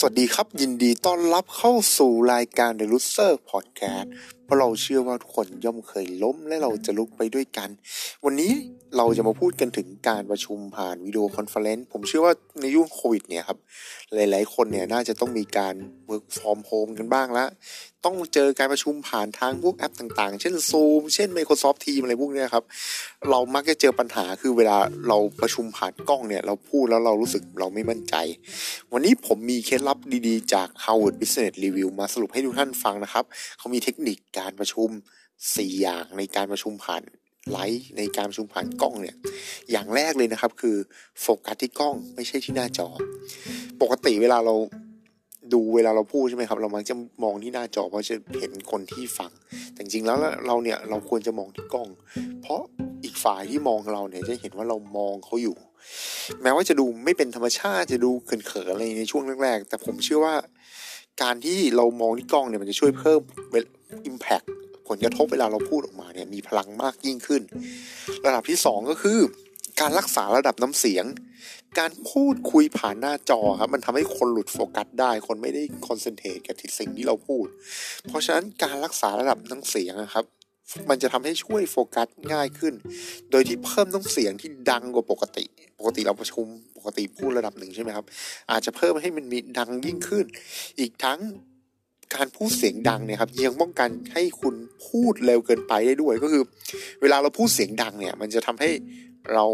สวัสดีครับยินดีต้อนรับเข้าสู่รายการ The Loser Podcast เพราะเราเชื่อว่าทุกคนย่อมเคยล้มและเราจะลุกไปด้วยกัน วันนี้เราจะมาพูดกันถึงการประชุมผ่าน video conference ผมเชื่อว่าในยุคโควิดเนี่ยครับ หลายๆ คนเนี่ยน่าจะต้องมีการ work from home กันบ้างแล้วต้องเจอการประชุมผ่านทางพวกแอปต่างๆ เช่น Zoom เช่น Microsoft Teams อะไรพวกนี้ครับ เรามักจะเจอปัญหาคือเวลาเราประชุมผ่านกล้องเนี่ย เราพูดแล้วเรารู้สึกเราไม่มั่นใจ วันนี้ผมมีเคล็ดลับดีๆ จาก Harvard Business Review มาสรุปให้ทุกท่านฟังนะครับ เขามีเทคนิคการประชุม 4 อย่างในการประชุมผ่านไลฟ์ในการประชุมผ่านกล้องเนี่ย อย่างแรกเลยนะครับ คือโฟกัสที่กล้องไม่ใช่ที่หน้าจอ ปกติเวลาเราดูเวลาเราพูดใช่ไหมครับ เรามักจะมองที่หน้าจอเพราะจะเห็นคนที่ฟัง แต่จริงๆแล้วเราเนี่ยเราควรจะมองที่กล้อง เพราะอีกฝ่ายที่มองเราเนี่ยจะเห็นว่าเรามองเขาอยู่ แม้ว่าจะดูไม่เป็นธรรมชาติจะดูเขินๆอะไรในช่วงแรกๆแต่ผมเชื่อว่า การที่เรามองที่กล้องเนี่ยมันจะช่วยเพิ่ม impact ผลกระทบเวลาเราพูดออกมาเนี่ยมีพลังมากยิ่งขึ้น ระดับที่สองก็คือ การรักษาระดับน้ำเสียง การพูดคุยผ่านหน้าจอครับมันทำให้คนหลุดโฟกัสได้ คนไม่ได้คอนเซนเทรตกับสิ่งที่เราพูด เพราะฉะนั้นการรักษาระดับน้ำเสียงนะครับมันจะทำให้ช่วยโฟกัสง่ายขึ้น โดยที่เพิ่มน้ำเสียงที่ดังกว่าปกติ ปกติเราประชุมปกติพูดระดับหนึ่งใช่ไหมครับ อาจจะเพิ่มให้มันมีดังยิ่งขึ้น อีกทั้ง การพูดเสียงดังเนี่ยครับยังป้องกันให้คุณพูดเร็วเกินไปได้ด้วยก็คือ เวลาเราพูดเสียงดังเนี่ย มันจะทำให้เรา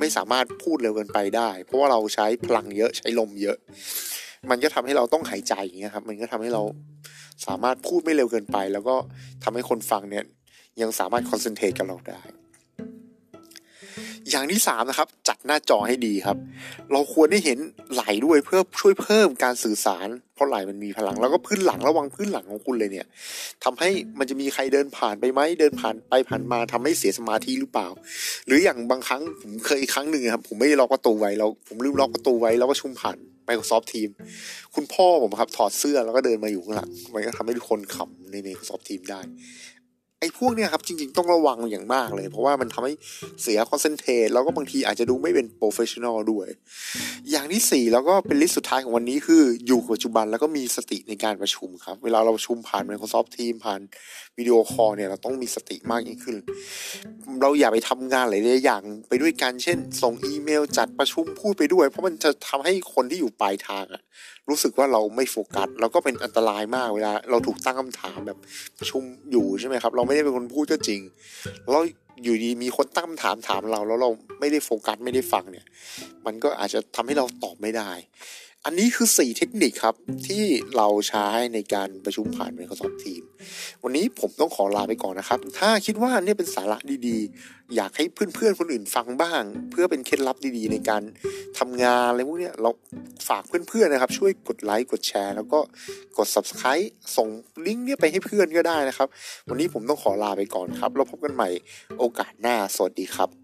ไม่สามารถพูดเร็วเกินไปได้ เพราะว่าเราใช้พลังเยอะใช้ลมเยอะ มันก็ทำให้เราต้องหายใจอย่างเงี้ยครับมันก็ทำให้เราสามารถพูดไม่เร็วเกินไป แล้วก็ทำให้คนฟังเนี่ยยังสามารถคอนเซนเทรตกับเราได้ อย่างที่สามนะครับจัดหน้าจอให้ดีครับ เราควรได้เห็นไหลด้วยเพื่อช่วยเพิ่มการสื่อสาร เพราะไหลมันมีพลังแล้วก็พื้นหลังระวังพื้นหลังของคุณเลยเนี่ยทำให้มันจะมีใครเดินผ่านไปไหมเดินผ่านไปผ่านมาทำให้เสียสมาธิหรือเปล่า หรืออย่างบางครั้งผมเคยครั้งหนึ่งครับผมไม่ได้ล็อกประตูไว้แล้วผมลืมล็อกประตูไว้แล้วก็ชุมผ่าน Microsoft Team คุณพ่อผมครับถอดเสื้อแล้วก็เดินมาอยู่ข้างหลังมันก็ทำให้ทุกคนขำใน Microsoft Team ได้ ไอ้พวกเนี้ยครับจริงๆต้องระวังอย่างมากเลย เพราะว่ามันทำให้เสีย concentrate แล้วก็บางทีอาจจะดูไม่เป็น professional ด้วย อย่างที่สี่แล้วก็เป็น list สุดท้ายของวันนี้คืออยู่ปัจจุบันแล้วก็มีสติในการประชุมครับ เวลาเราประชุมผ่าน Microsoft Teams ผ่าน video call เนี่ยเราต้องมีสติมากยิ่งขึ้น เราอย่าไปทำงานหลายๆอย่างไปด้วยกันเช่น ส่งอีเมลจัดประชุมพูดไปด้วย เพราะมันจะทำให้คนที่อยู่ปลายทางอะรู้สึกว่าเราไม่โฟกัสแล้วก็เป็นอันตรายมากเวลา เราถูกตั้งคำถามแบบประชุมอยู่ใช่ไหมครับเราไม่ได้เป็นคนพูดก็จริง แล้วอยู่ดีมีคนตั้งคำถามถามเรา แล้วเราไม่ได้โฟกัสไม่ได้ฟังเนี่ย มันก็อาจจะทำให้เราตอบไม่ได้ อันนี้คือ 4 เทคนิคครับ ที่เราใช้ในการประชุมผ่าน Microsoft Teams วันนี้ผมต้องขอลาไปก่อนนะครับ ถ้าคิดว่าเนี่ยเป็นสาระดีๆ อยากให้เพื่อนๆ คนอื่นฟังบ้าง เพื่อเป็นเคล็ดลับดีๆ ในการทำงานอะไรพวกนี้เราฝากเพื่อนๆนะครับ ช่วยกดไลค์กดแชร์ แล้วก็กด subscribe ส่งลิงก์เนี่ยไปให้เพื่อนก็ได้นะครับ วันนี้ผมต้องขอลาไปก่อนครับแล้วพบกันใหม่โอกาสหน้าสวัสดีครับ